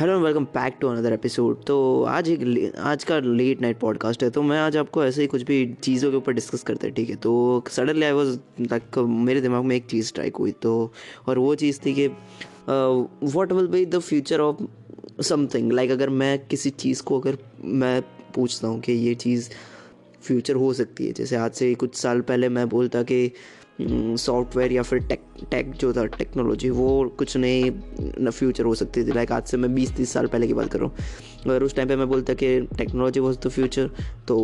Hello and welcome back to another episode तो आज एक आज का लेट नाइट पॉडकास्ट है तो मैं आज आपको ऐसे ही कुछ भी चीज़ों के ऊपर डिस्कस करते हैं, ठीक है? तो सडनली आई वॉज़ लाइक मेरे दिमाग में एक चीज़ स्ट्राइक हुई तो और वो चीज़ थी कि what will be the future of something like अगर मैं किसी चीज़ को अगर मैं पूछता हूँ कि ये चीज़ फ्यूचर हो सकती है, जैसे आज से कुछ साल पहले मैं बोलता कि सॉफ्टवेयर या फिर टेक टेक जो था टेक्नोलॉजी वो कुछ नई न फ्यूचर हो सकती थी। लाइक आज से मैं बीस, तीस साल पहले की बात कर रहा हूँ। अगर उस टाइम पे मैं बोलता कि टेक्नोलॉजी वॉज़ द फ्यूचर तो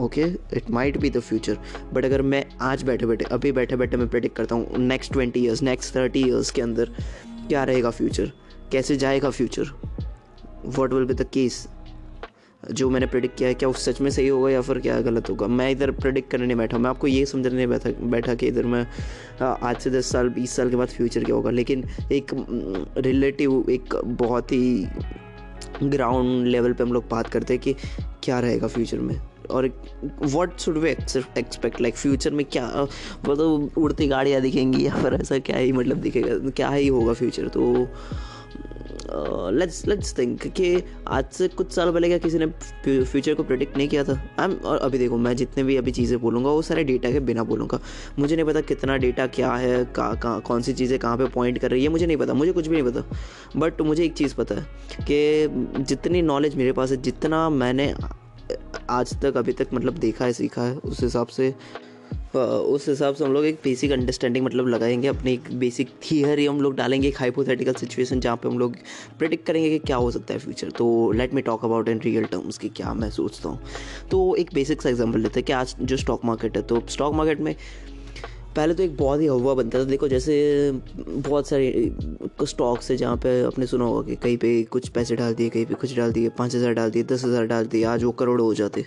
okay it might be the future but अगर मैं आज बैठे बैठे, अभी बैठे बैठे मैं प्रेडिक्ट करता हूँ next twenty years next thirty years के अंदर क्या रहेगा फ्यूचर कैसे जाएगा future what will be the case जो मैंने प्रिडिक्ट किया है, क्या उस सच में सही होगा या फिर क्या गलत होगा? मैं इधर प्रिडिक्ट करने नहीं बैठा मैं आपको ये समझने बैठा बैठा कि इधर मैं आज से दस साल, बीस साल के बाद फ्यूचर क्या होगा? लेकिन एक रिलेटिव एक बहुत ही ग्राउंड लेवल पे हम लोग बात करते हैं कि क्या रहेगा फ्यूचर में? और what should we expect like future में क्या मतलब उड़ती गाड़ियाँ दिखेंगी या फिर ऐसा क्या ही मतलब दिखेगा, क्या ही होगा फ्यूचर तो लेट्स लेट्स थिंक कि आज से कुछ साल पहले क्या किसी ने फ्यूचर को प्रिडिक्ट नहीं किया था? आई और अभी देखो, मैं जितने भी अभी चीज़ें बोलूँगा, वो सारे डेटा के बिना बोलूँगा। मुझे नहीं पता कितना डेटा क्या है कहाँ कहाँ कौन सी चीज़ें कहाँ पे पॉइंट कर रही है, मुझे नहीं पता, मुझे कुछ भी नहीं पता। बट मुझे एक चीज़ पता है कि जितनी नॉलेज मेरे पास है, जितना मैंने आज तक अभी तक मतलब देखा है, सीखा है, उस हिसाब से उस हिसाब से हम लोग एक बेसिक अंडरस्टैंडिंग मतलब लगाएँगे, अपनी एक बेसिक थियरी हम लोग डालेंगे, एक हाइपोथेटिकल सिचुएशन जहाँ पे हम लोग प्रिडिक्ट करेंगे कि क्या हो सकता है फ्यूचर तो let me talk about in real terms की क्या मैं सोचता हूँ. तो एक बेसिक सा एग्ज़ाम्पल लेते हैं कि आज जो स्टॉक मार्केट है तो स्टॉक मार्केट में पहले तो एक बहुत ही हवा बनता था. देखो जैसे बहुत सारे स्टॉक्स है जहाँ पे आपने सुना होगा कि कहीं पे कुछ पैसे डाल दिए, कहीं पे कुछ डाल दिए, पाँच हज़ार डाल दिए, दस हज़ार डाल दिए, आज वो करोड़ हो जाते.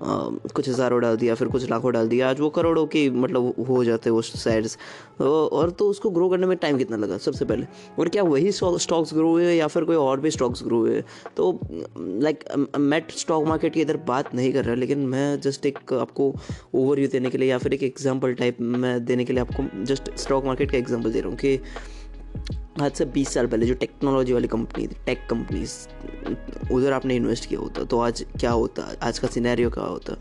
कुछ हज़ारों डाल दिया, फिर कुछ लाखों डाल दिया। आज वो करोड़ों की मतलब हो जाते वो शेयर्स और तो उसको ग्रो करने में टाइम कितना लगा, सबसे पहले? और क्या वही स्टॉक्स ग्रो हुए या फिर कोई और भी स्टॉक्स ग्रो हुए तो लाइक मैं स्टॉक मार्केट की इधर बात नहीं कर रहा, लेकिन मैं जस्ट एक आपको ओवरव्यू देने के लिए या फिर एक एग्ज़ाम्पल टाइप मैं देने के लिए आपको जस्ट स्टॉक मार्केट का एग्ज़ाम्पल दे रहा हूँ कि आज से बीस साल पहले जो टेक्नोलॉजी वाली कंपनी थी टेक कंपनीज़ उधर आपने इन्वेस्ट किया होता तो आज क्या होता? आज का सिनेरियो क्या होता?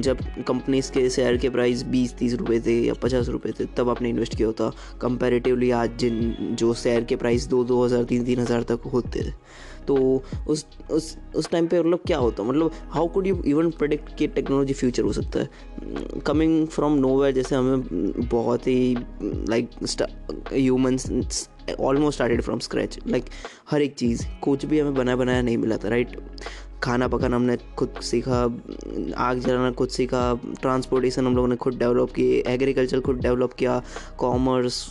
जब कंपनीज़ के शेयर के प्राइस बीस तीस रुपये थे या पचास रुपये थे, तब आपने इन्वेस्ट किया होता। कंपेरेटिवली आज जिन, जो शेयर के प्राइस दो दो हज़ार, तीन तीन हज़ार तक होते थे तो उस उस उस टाइम पे मतलब क्या होता? मतलब how could you even predict कि टेक्नोलॉजी फ्यूचर हो सकता है? कमिंग फ्रॉम नो जैसे हमें बहुत ही like humans almost started from scratch like हर एक चीज़, कुछ भी हमें बना बनाया नहीं मिला था राइट खाना पकाना हमने खुद सीखा, आग जलाना खुद सीखा ट्रांसपोर्टेशन हम लोगों ने खुद डेवलप किए एग्रीकल्चर खुद डेवलप किया कॉमर्स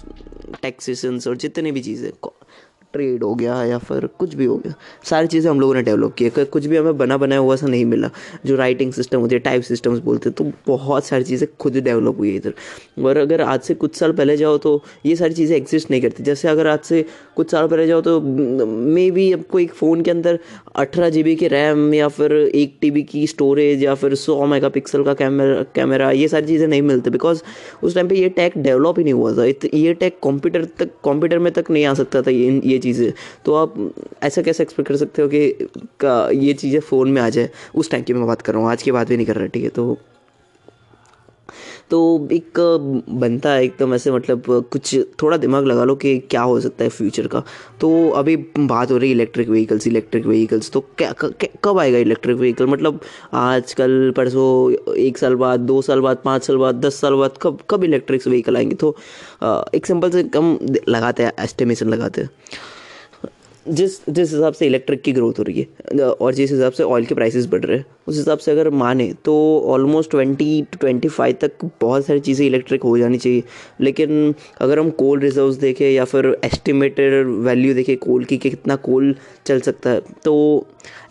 टैक्सेशंस और जितनी भी चीज़ें ट्रेड हो गया या फिर कुछ भी हो गया। सारी चीज़ें हम लोगों ने डेवलप की है। कुछ भी हमें बना बनाया हुआ सा नहीं मिला। जो राइटिंग सिस्टम होती है टाइप सिस्टम्स बोलते हैं तो बहुत सारी चीज़ें खुद डेवलप हुई है इधर। और अगर आज से कुछ साल पहले जाओ तो ये सारी चीज़ें एग्जिस्ट नहीं करती। जैसे अगर आज से कुछ साल पहले जाओ तो मे बी आपको एक फ़ोन के अंदर अठारह जी की रैम या फिर एक टी की स्टोरेज या फिर सौ मेगा का कैमरा कैमरा ये सारी चीज़ें नहीं मिलती। बिकॉज़ उस टाइम पर ये टैक डेवलप ही नहीं हुआ था। ये टैक कंप्यूटर तक कंप्यूटर में तक नहीं आ सकता था ये ये चीज़ें। तो आप ऐसा कैसे एक्सपेक्ट कर सकते हो कि ये चीज़ें फ़ोन में आ जाए? उस टाइम की मैं बात कर रहा हूँ, आज की बात भी नहीं कर रहा, ठीक है? तो तो एक बनता है एकदम ऐसे मतलब कुछ थोड़ा दिमाग लगा लो कि क्या हो सकता है फ्यूचर का। तो अभी बात हो रही है इलेक्ट्रिक व्हीकल्स इलेक्ट्रिक व्हीकल्स तो क्या कब आएगा इलेक्ट्रिक व्हीकल मतलब आज कल परसों, एक साल बाद, दो साल बाद, पाँच साल बाद, दस साल बाद, कब कब इलेक्ट्रिक व्हीकल आएँगे? तो एक सिंपल से कम लगाते हैं एस्टिमेशन लगाते हैं। जिस जिस हिसाब से इलेक्ट्रिक की ग्रोथ हो रही है और जिस हिसाब से ऑयल के प्राइसेस बढ़ रहे हैं, उस हिसाब से अगर माने तो almost twenty two twenty five तक बहुत सारी चीज़ें इलेक्ट्रिक हो जानी चाहिए। लेकिन अगर हम कोल रिजर्व्स देखें या फिर एस्टिमेटेड वैल्यू देखें कोल की कि कितना कोल चल सकता है तो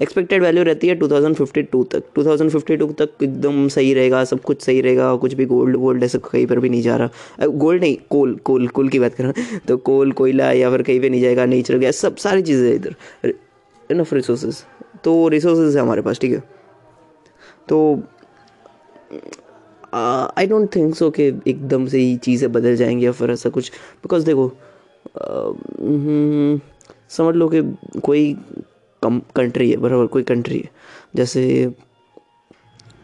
एक्सपेक्टेड वैल्यू रहती है 2052 तक। 2052 तक एकदम सही रहेगा, सब कुछ सही रहेगा, कुछ भी गोल्ड वोल्ड ऐसे कहीं पर भी नहीं जा रहा। गोल्ड नहीं कोल कोल कोल की बात कर तो कोल कोयला या फिर कहीं पर नहीं जाएगा नेचुरल गैस, सब सारी चीज़ें इधर। इनफ रिसोर्सेज तो रिसोर्सेज है हमारे पास, ठीक है? तो आई डोंट थिंक सो कि एकदम से ही चीज़ें बदल जाएँगी या फिर ऐसा कुछ। बिकॉज़ देखो समझ लो कि कोई कम कंट्री है, बराबर, कोई कंट्री है। जैसे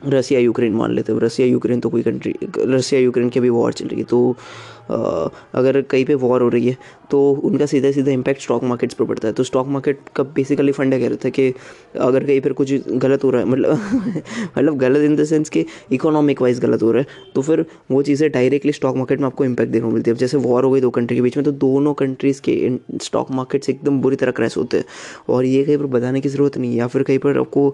रसिया यूक्रेन मान लेते हो। रसिया यूक्रेन तो कोई कंट्री रसिया यूक्रेन की अभी वॉर चल रही है तो आ, अगर कहीं पे वॉर हो रही है तो उनका सीधा सीधा इम्पैक्ट स्टॉक मार्केट्स पर पड़ता है। तो स्टॉक मार्केट का बेसिकली फंड कह रहे थे कि अगर कहीं पर कुछ गलत हो रहा है मतलब मतलब गलत इन द सेंस कि इकोनॉमिक वाइज गलत हो रहा है तो फिर वो चीज़ें डायरेक्टली स्टॉक मार्केट में आपको इम्पैक्ट देखने को मिलती है। जैसे वॉर हो गई दो कंट्री के बीच में तो दोनों कंट्रीज़ के स्टॉक मार्केट्स एकदम बुरी तरह क्रैश होते हैं। और ये कहीं पर बताने की ज़रूरत नहीं है या फिर कहीं पर आपको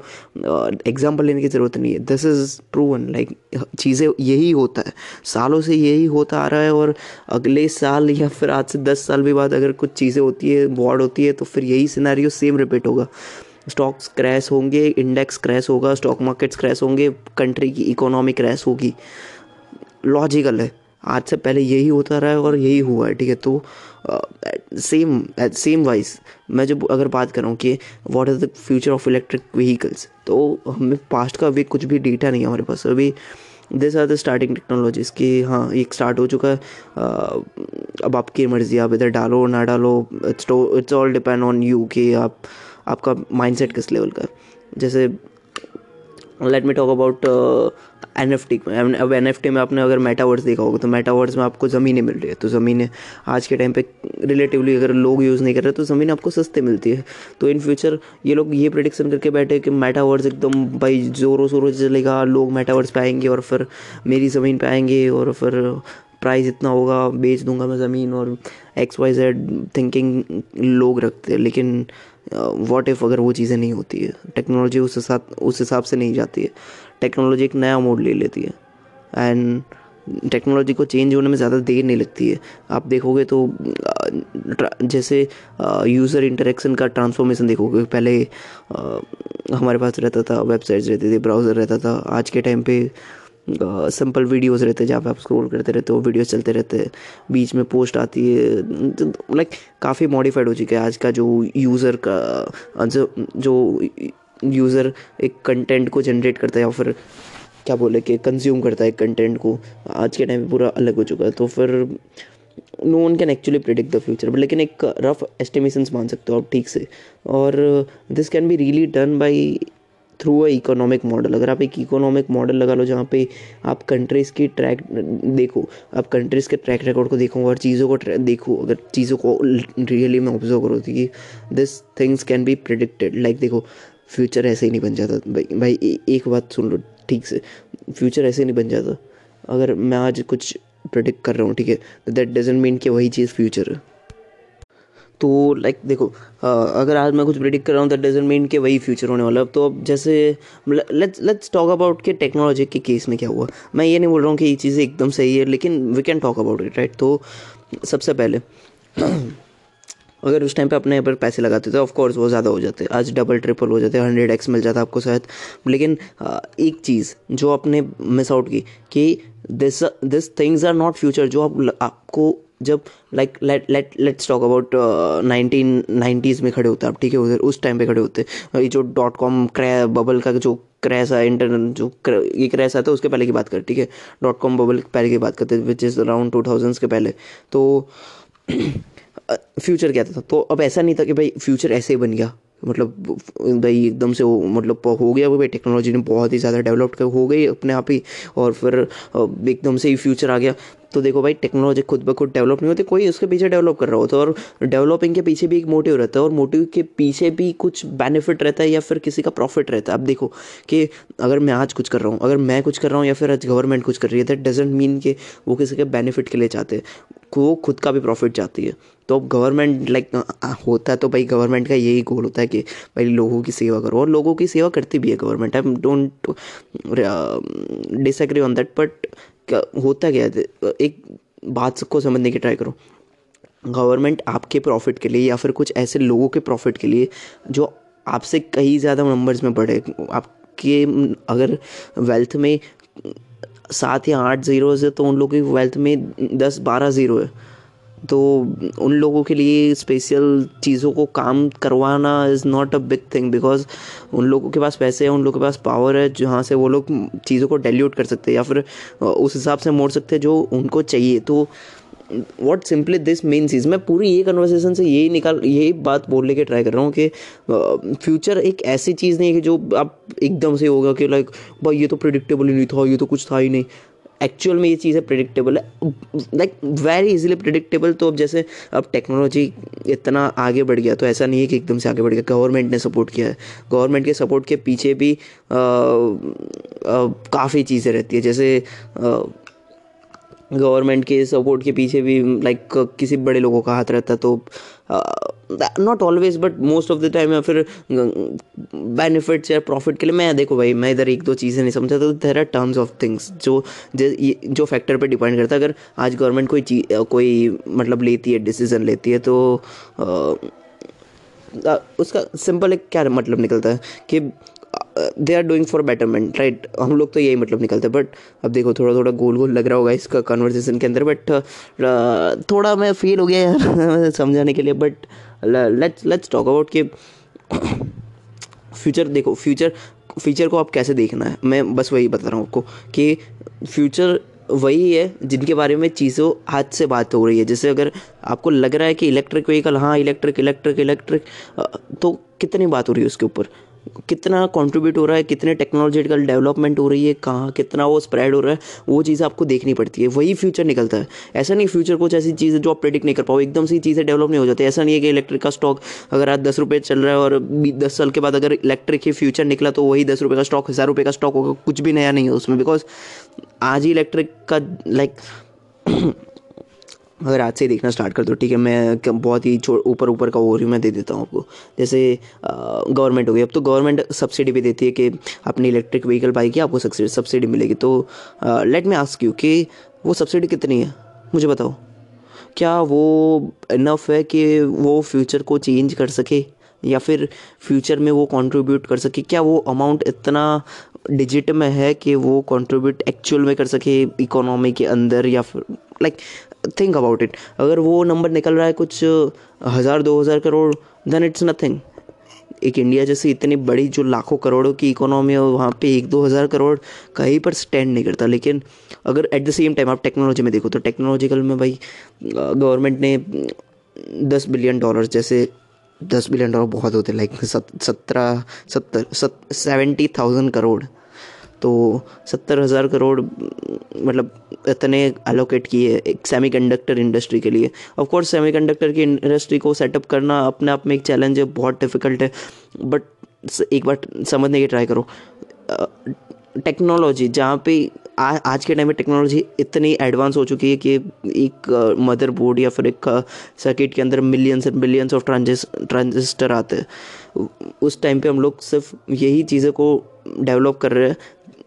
एग्ज़ाम्पल लेने की ज़रूरत नहीं है। दिस इज़ प्रूवन लाइक चीज़ें यही होता है। सालों से यही होता आ रहा है और अगले साल या फिर आज से दस साल भी बाद अगर कुछ चीज़ें होती है वॉर्ड होती है तो फिर यही सिनारियो सेम रिपीट होगा। स्टॉक्स क्रैश होंगे इंडेक्स क्रैश होगा स्टॉक मार्केट्स क्रैश होंगे कंट्री की इकोनॉमी क्रैश होगी। लॉजिकल है। आज से पहले यही होता रहा है और यही हुआ है, ठीक है? तो सेम सेम वाइज मैं जब अगर बात करूँ कि what is the future of electric vehicles तो हमें पास्ट का अभी कुछ भी डेटा नहीं है हमारे पास। अभी this are the starting technologies कि हाँ एक स्टार्ट हो चुका है। अब आपकी मर्ज़ी, आप इधर डालो ना डालो it's it's all depend on you कि आप, आपका माइंडसेट किस लेवल का जैसे let me talk about N F T अब एन एफ़ टी में आपने अगर मेटावर्स देखा होगा तो मेटावर्स में आपको ज़मीनें मिल रही है। तो ज़मीनें आज के टाइम पे रिलेटिवली अगर लोग यूज़ नहीं कर रहे तो ज़मीन आपको सस्ते मिलती है। तो इन फ्यूचर ये लोग ये प्रडिक्शन करके बैठे कि मेटावर्स एकदम भाई ज़ोरों शोरों चलेगा, लोग मेटावर्स पे आएँगे और फिर मेरी ज़मीन पे आएँगे और फिर प्राइस इतना होगा, बेच दूँगा मैं ज़मीन और एक्स वाई जेड थिंकिंग लोग रखते हैं। लेकिन वॉट इफ़ अगर वो चीज़ें नहीं होती है? टेक्नोलॉजी उस हिसाब उस हिसाब से नहीं जाती है। टेक्नोलॉजी एक नया मोड ले लेती है। एंड टेक्नोलॉजी को चेंज होने में ज़्यादा देर नहीं लगती है। आप देखोगे तो जैसे यूज़र इंटरेक्शन का ट्रांसफॉर्मेशन देखोगे। पहले हमारे पास रहता था वेबसाइट्स रहती थी ब्राउज़र रहता था। आज के टाइम पे सिंपल वीडियोस रहते हैं जहाँ पे आप स्क्रॉल करते रहते हो वीडियोस चलते रहते हैं। बीच में पोस्ट आती है लाइक काफ़ी मॉडिफाइड हो चुका है आज का जो यूज़र का जो जो यूज़र एक कंटेंट को जनरेट करता है या फिर क्या बोले कि कंज्यूम करता है कंटेंट को, आज के टाइम पे पूरा अलग हो चुका है। तो फिर no one can actually predict the future but लेकिन एक रफ एस्टिमेशन मान सकते हो आप ठीक से। और this can be really done by through a economic model अगर आप एक इकोनॉमिक मॉडल लगा लो जहाँ पे आप कंट्रीज़ की ट्रैक देखो, आप कंट्रीज़ के ट्रैक रिकॉर्ड को देखो और चीज़ों को देखो, अगर चीज़ों को रियली में ऑब्ज़र्व करो कि this things can be predicted like देखो फ्यूचर ऐसे ही नहीं बन जाता। भाई भाई एक बात सुन लो, ठीक से। फ्यूचर ऐसे नहीं बन जाता। अगर मैं आज कुछ प्रिडिक्ट कर रहा हूँ, ठीक है दैट डजेंट मीन कि वही चीज़ फ्यूचर है। तो लाइक देखो अगर आज मैं कुछ प्रिडिक्ट कर रहा हूँ दैट डजेंट मीन कि वही फ्यूचर होने वाला तो अब जैसे लेट्स लेट्स टॉक अबाउट कि टेक्नोलॉजी के केस में क्या हुआ। मैं ये नहीं बोल रहा हूँ कि ये चीज़ें एकदम सही है, लेकिन we can talk about it right तो सबसे पहले, अगर उस टाइम पे अपने पर पैसे लगाते थे ऑफ़ कोर्स वो ज़्यादा हो जाते। आज डबल ट्रिपल हो जाते हंड्रेड एक्स मिल जाता आपको शायद। लेकिन एक चीज़ जो आपने मिस आउट की, कि this this things are not future जो आप आपको जब like let let let's talk about nineteen nineties में खड़े होते हैं आप, ठीक है, उधर, उस टाइम पे खड़े होते ये जो डॉट कॉम क्रैश बबल का जो क्रैश है इंटरनेट जो ये क्रैश आता है, उसके पहले की बात कर, ठीक है? डॉट कॉम बबल पहले की बात करते which is around two thousands के पहले। तो फ्यूचर क्या था? तो अब ऐसा नहीं था कि भाई फ्यूचर ऐसे ही बन गया। मतलब भाई, एकदम से वो मतलब हो गया भाई टेक्नोलॉजी ने बहुत ही ज़्यादा डेवलप्ड हो गई अपने आप ही, और फिर एकदम से ही फ्यूचर आ गया। तो देखो भाई टेक्नोलॉजी खुद ब खुद डेवलप नहीं होती, कोई उसके पीछे डेवलप कर रहा होता है। और डेवलपिंग के पीछे भी एक मोटिव रहता है और मोटिव के पीछे भी कुछ बेनिफिट रहता है या फिर किसी का प्रॉफिट रहता है। अब देखो कि अगर मैं आज कुछ कर रहा हूँ, अगर मैं कुछ कर रहा हूँ या फिर आज गवर्नमेंट कुछ कर रही है दैट डजेंट मीन कि वो किसी के बेनिफिट के लिए चाहते हैं। वो खुद का भी प्रॉफिट चाहती है। तो अब गवर्नमेंट लाइक होता है तो भाई गवर्नमेंट का यही गोल होता है कि भाई लोगों की सेवा करो। और लोगों की सेवा करती भी है government I don't disagree on that but क्या होता क्या एक बात सबको समझने की ट्राई करो। गवर्नमेंट आपके प्रॉफिट के लिए या फिर कुछ ऐसे लोगों के प्रॉफिट के लिए जो आपसे कहीं ज़्यादा नंबर्स में बढ़े, आपके, अगर वेल्थ में सात या आठ ज़ीरो है तो उन लोगों की वेल्थ में दस बारह ज़ीरो है। तो उन लोगों के लिए स्पेशल चीज़ों को काम करवाना is not a big thing because उन लोगों के पास पैसे हैं, उन लोगों के पास पावर है, जहाँ से वो लोग चीज़ों को डेल्यूट कर सकते हैं या फिर उस हिसाब से मोड़ सकते हैं जो उनको चाहिए। तो वॉट सिंपली दिस मेन चीज़ मैं पूरी ये कन्वर्सेशन से यही निकाल यही बात बोलने के ट्राई कर रहा हूँ कि फ्यूचर एक ऐसी चीज़ नहीं है कि जो आप एकदम से होगा कि लाइक भाई ये तो प्रिडिक्टेबल ही नहीं था, ये तो कुछ था ही नहीं। एक्चुअल में ये चीज़ें प्रडिक्टेबल है। लाइक वेरी इजीली प्रिडिक्टेबल तो अब जैसे अब टेक्नोलॉजी इतना आगे बढ़ गया तो ऐसा नहीं है कि एकदम से आगे बढ़ गया। गवर्नमेंट ने सपोर्ट किया है। गवर्नमेंट के सपोर्ट के पीछे भी काफ़ी चीज़ें रहती है। जैसे गवर्नमेंट के सपोर्ट के पीछे भी लाइक किसी बड़े लोगों का हाथ रहता तो not always but most of the time या फिर बेनिफिट्स या प्रॉफिट के लिए मैं देखो भाई मैं इधर एक दो चीज़ें नहीं समझा तो there are terms of things जो जो फैक्टर पे डिपेंड करता है। अगर आज गवर्नमेंट कोई चीज़ कोई मतलब लेती है डिसीज़न लेती है तो आ, उसका सिंपल एक क्या मतलब निकलता है कि they are doing for betterment right हम लोग तो यही मतलब निकलते बट अब देखो थोड़ा थोड़ा गोल गोल लग रहा होगा इसका कन्वर्सेशन के अंदर बट uh, थोड़ा मैं फील हो गया यार समझाने के लिए but let's let's talk about कि फ्यूचर देखो फ्यूचर फ्यूचर को आप कैसे देखना है? मैं बस वही बता रहा हूँ आपको कि फ्यूचर वही है जिनके बारे में चीज़ों हाथ से बात हो रही है। जैसे अगर आपको लग रहा है कि इलेक्ट्रिक व्हीकल हाँ इलेक्ट्रिक इलेक्ट्रिक इलेक्ट्रिक तो कितनी बात हो रही है उसके ऊपर? कितना कंट्रीब्यूट हो रहा है, कितने टेक्नोलॉजिकल डेवलपमेंट हो रही है, कहाँ, कितना वो स्प्रेड हो रहा है, वो चीज़ आपको देखनी पड़ती है। वही फ्यूचर निकलता है। ऐसा नहीं फ्यूचर कुछ ऐसी चीज़ है जो आप प्रेडिक्ट नहीं कर पाओ। एकदम से चीज़ें डेवलप नहीं हो जाती। ऐसा नहीं है कि इलेक्ट्रिक का स्टॉक अगर आज दस रुपये चल रहा है और दस साल के बाद अगर इलेक्ट्रिक ही फ्यूचर निकला तो वही दस रुपये का स्टॉक हज़ार रुपये का स्टॉक होगा। कुछ भी नया नहीं है उसमें। बिकॉज़ आज ही इलेक्ट्रिक का लाइक अगर आज से ही देखना स्टार्ट कर दो, ठीक है? मैं बहुत ही ऊपर ऊपर का ओवरव्यू मैं दे देता हूँ आपको। जैसे गवर्नमेंट हो गई। अब तो गवर्नमेंट सब्सिडी भी देती है कि अपनी इलेक्ट्रिक व्हीकल बाइक की, आपको सब्सिडी मिलेगी। तो लेट मी आस्क यू कि वो सब्सिडी कितनी है? मुझे बताओ। क्या वो इनफ है कि वो फ्यूचर को चेंज कर सके? या फिर फ्यूचर में वो कंट्रीब्यूट कर सके? क्या वो अमाउंट इतना डिजिट में है कि वो कंट्रीब्यूट एक्चुअल में कर सके इकोनॉमी के अंदर या फिर लाइक थिंक अबाउट इट अगर वो नंबर निकल रहा है कुछ हज़ार, दो हज़ार करोड़ देन इट्स नथिंग एक इंडिया जैसी इतनी बड़ी जो लाखों करोड़ों की इकोनॉमी है, वहाँ पे एक, दो हज़ार करोड़ कहीं पर स्टैंड नहीं करता. लेकिन अगर एट द सेम टाइम आप टेक्नोलॉजी में देखो तो टेक्नोलॉजिकल में भाई गवर्नमेंट ने दस बिलियन डॉलर जैसे, दस बिलियन डॉलर बहुत होते लाइक सत्रह, सत्तर सेवेंटी थाउज़ेंड करोड़ तो सत्तर हज़ार करोड़ मतलब इतने एलोकेट किए एक सेमी कंडक्टर इंडस्ट्री के लिए। ऑफ़ कोर्स सेमी कंडक्टर की इंडस्ट्री को सेटअप करना अपने आप में एक चैलेंज है बहुत डिफ़िकल्ट है। बट एक बार समझने की ट्राई करो। टेक्नोलॉजी जहाँ पे आ, आज के टाइम में टेक्नोलॉजी इतनी एडवांस हो चुकी है कि एक मदर बोर्ड या फिर एक सर्किट के अंदर मिलियंस एंड बिलियंस ऑफ़ ट्रांजिस ट्रांजिस्टर आते हैं। उस टाइम पे हम लोग सिर्फ़ यही चीज़ें को डेवलप कर रहे हैं।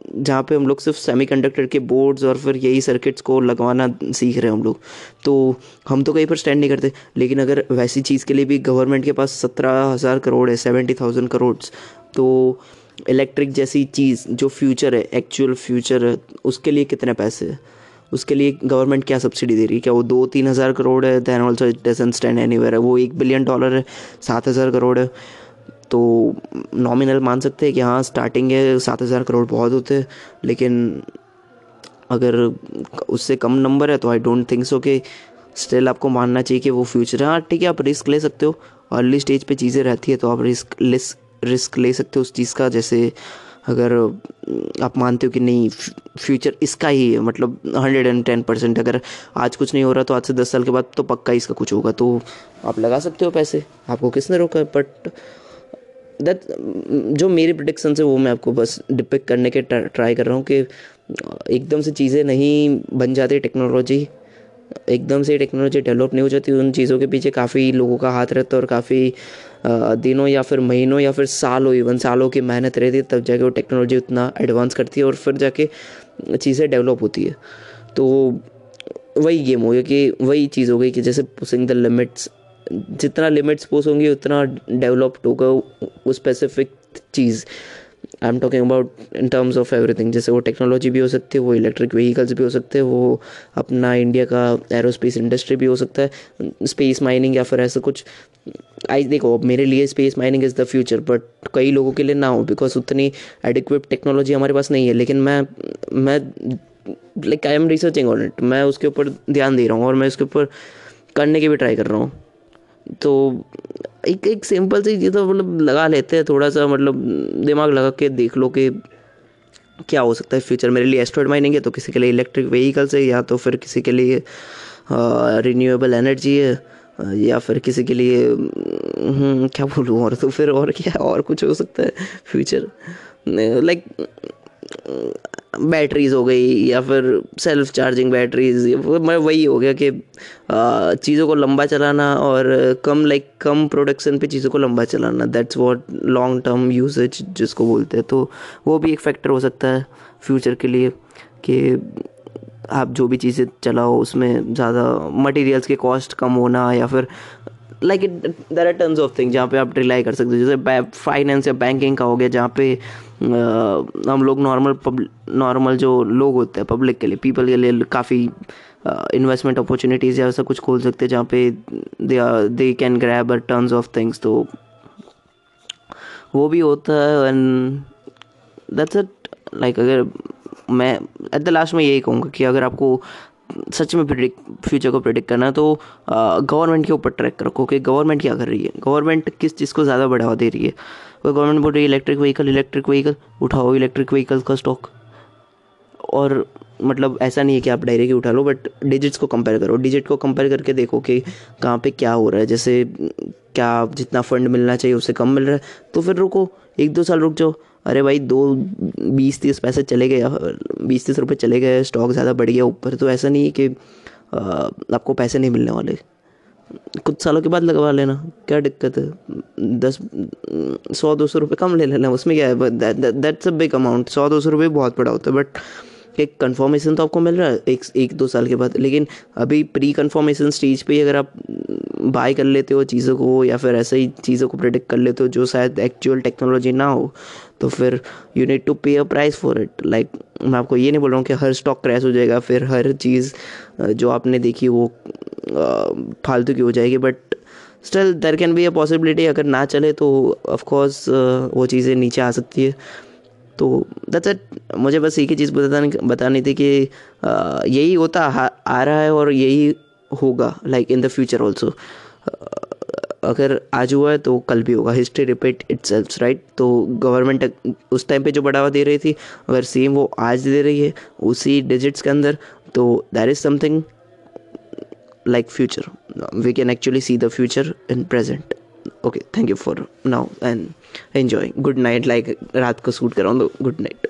जहाँ पे हम लोग सिर्फ़ सेमीकंडक्टर के बोर्ड्स और फिर यही सर्किट्स को लगवाना सीख रहे हैं हम लोग। तो हम तो कहीं पर स्टैंड नहीं करते, लेकिन अगर वैसी चीज़ के लिए भी गवर्नमेंट के पास सत्रह हज़ार करोड़ है सेवेंटी थाउज़ेंड करोड़ तो इलेक्ट्रिक जैसी चीज़ जो फ्यूचर है एक्चुअल फ्यूचर है, उसके लिए कितने पैसे है? उसके लिए गवर्नमेंट क्या सब्सिडी दे रही है? क्या वो दो तीन हज़ार करोड़ है? Then also it doesn't stand any है। वो एक बिलियन डॉलर है, सात हज़ार करोड़ है। तो नॉमिनल मान सकते हैं कि हाँ स्टार्टिंग है, सात हज़ार करोड़ बहुत होते हैं, लेकिन अगर उससे कम नंबर है तो आई डोंट थिंक सो कि स्टिल आपको मानना चाहिए कि वो फ्यूचर है। हाँ ठीक है, आप रिस्क ले सकते हो। अर्ली स्टेज पे चीज़ें रहती है तो आप रिस्क रिस्क ले सकते हो उस चीज़ का। जैसे अगर आप मानते हो कि नहीं फ्यूचर इसका ही है मतलब हंड्रेड एंड टेन परसेंट अगर आज कुछ नहीं हो रहा तो आज से दस साल के बाद तो पक्का इसका कुछ होगा तो आप लगा सकते हो पैसे। आपको किसने रोका? बट दैट जो मेरी प्रडिक्शन है वो मैं आपको बस डिपिक करने के ट्राई कर रहा हूँ कि, एकदम से चीज़ें नहीं बन जाती टेक्नोलॉजी एकदम से टेक्नोलॉजी डेवलप नहीं हो जाती, उन चीज़ों के पीछे काफ़ी लोगों का हाथ रहता है और काफ़ी दिनों या फिर महीनों या फिर सालों इवन सालों की मेहनत रहती है, तब जाके वो टेक्नोलॉजी उतना एडवांस करती है और फिर जाके चीज़ें डेवलप होती है। तो वही गेम हो गया कि, वही चीज़ हो गई कि जैसे पुसिंग द लिमिट्स जितना लिमिट्स पोस होंगी, उतना डेवलप्ड होगा वो specific cheese. I am talking about in terms of everything जैसे वो टेक्नोलॉजी भी हो सकती है, वो इलेक्ट्रिक व्हीकल्स भी हो सकते हैं, वो अपना इंडिया का एरोस्पेस इंडस्ट्री भी हो सकता है स्पेस माइनिंग या फिर ऐसा कुछ। आई देखो, अब मेरे लिए space mining is the future but कई लोगों के लिए ना हो बिकॉज़ उतनी एडिक्वेट टेक्नोलॉजी हमारे पास नहीं है, लेकिन मैं मैं like I am researching on it मैं उसके ऊपर ध्यान दे रहा हूँ और मैं उसके ऊपर करने की भी ट्राई कर रहा हूँ। तो एक एक सिंपल सी चीज़ तो मतलब लगा लेते हैं थोड़ा सा मतलब दिमाग लगा के देख लो कि क्या हो सकता है फ्यूचर मेरे लिए एस्ट्रॉइड माइनिंग है तो किसी के लिए इलेक्ट्रिक व्हीकल्स है या तो फिर किसी के लिए रिन्यूएबल एनर्जी है या फिर किसी के लिए हम्म, क्या बोलूँ और तो फिर और क्या और कुछ हो सकता है फ्यूचर लाइक बैटरीज हो गई या फिर सेल्फ चार्जिंग बैटरीज मैं वही हो गया कि चीज़ों को लंबा चलाना और कम लाइक कम प्रोडक्शन पे चीज़ों को लंबा चलाना that's what long term usage जिसको बोलते हैं तो वो भी एक फैक्टर हो सकता है फ्यूचर के लिए कि आप जो भी चीज़ें चलाओ, उसमें ज़्यादा मटेरियल्स के कॉस्ट कम होना या फिर like it there are turns of thing जहाँ पे आप रिलाई कर सकते हो। जैसे फाइनेंस या बैंकिंग का हो गया, जहाँ पे हम लोग नॉर्मल नॉर्मल जो लोग होते हैं पब्लिक के लिए पीपल के लिए काफ़ी इन्वेस्टमेंट अपॉर्चुनिटीज़ या ऐसा कुछ खोल सकते हैं, जहाँ पे they they can grab turns of things तो वो भी होता है एंड दैट्स इट लाइक अगर मैं एट द लास्ट में यही कहूँगा कि अगर आपको सच में प्रिडिक्ट फ्यूचर को प्रिडिक्ट करना तो गवर्नमेंट के ऊपर ट्रैक रखो कि गवर्नमेंट क्या कर रही है। गवर्नमेंट किस चीज़ को ज़्यादा बढ़ावा दे रही है? अगर गवर्नमेंट बोल रही है इलेक्ट्रिक व्हीकल इलेक्ट्रिक व्हीकल उठाओ इलेक्ट्रिक व्हीकल का स्टॉक और मतलब ऐसा नहीं है कि आप डायरेक्ट उठा लो बट डिजिट्स को कंपेयर करो। डिजिट को कंपेयर करके देखो कि कहाँ पे क्या हो रहा है। जैसे, क्या जितना फंड मिलना चाहिए, उससे कम मिल रहा है। तो फिर रुको, एक दो साल रुक जाओ। अरे भाई, दो बीस तीस पैसे चले गए, बीस तीस रुपये चले गए, स्टॉक ज़्यादा बढ़ गया ऊपर तो ऐसा नहीं है कि आपको पैसे नहीं मिलने वाले। कुछ सालों के बाद लगवा लेना, क्या दिक्कत है? दस, सौ दो सौ रुपये कम ले लेना, उसमें क्या है? दैट्स अ बिग अमाउंट सौ दो सौ रुपये बहुत बड़ा होता है बट एक कन्फर्मेशन तो आपको मिल रहा है, एक एक, दो साल के बाद। लेकिन अभी प्री कन्फर्मेशन स्टेज पे अगर आप बाय कर लेते हो चीज़ों को, या फिर ऐसे ही चीज़ों को प्रिडिक्ट कर लेते हो जो शायद एक्चुअल टेक्नोलॉजी ना हो तो फिर you need to pay a price for it like मैं आपको ये नहीं बोल रहा हूँ कि हर स्टॉक क्रैश हो जाएगा, फिर हर चीज़ जो आपने देखी वो फालतू की हो जाएगी। But still there can be a possibility अगर ना चले तो ऑफकोर्स वो चीज़ें नीचे आ सकती है। तो दैट्स इट मुझे बस एक ही चीज़ बतानी बतानी थी कि यही होता आ रहा है और यही होगा like in the future also अगर आज हुआ है तो कल भी होगा. History repeat itself right तो गवर्नमेंट उस टाइम पे जो बढ़ावा दे रही थी, अगर सेम वो आज दे रही है, उसी डिजिट्स के अंदर तो there is something like future we can actually see the future in present okay thank you for now and enjoy good night like रात को सूट कराऊँ तो गुड नाइट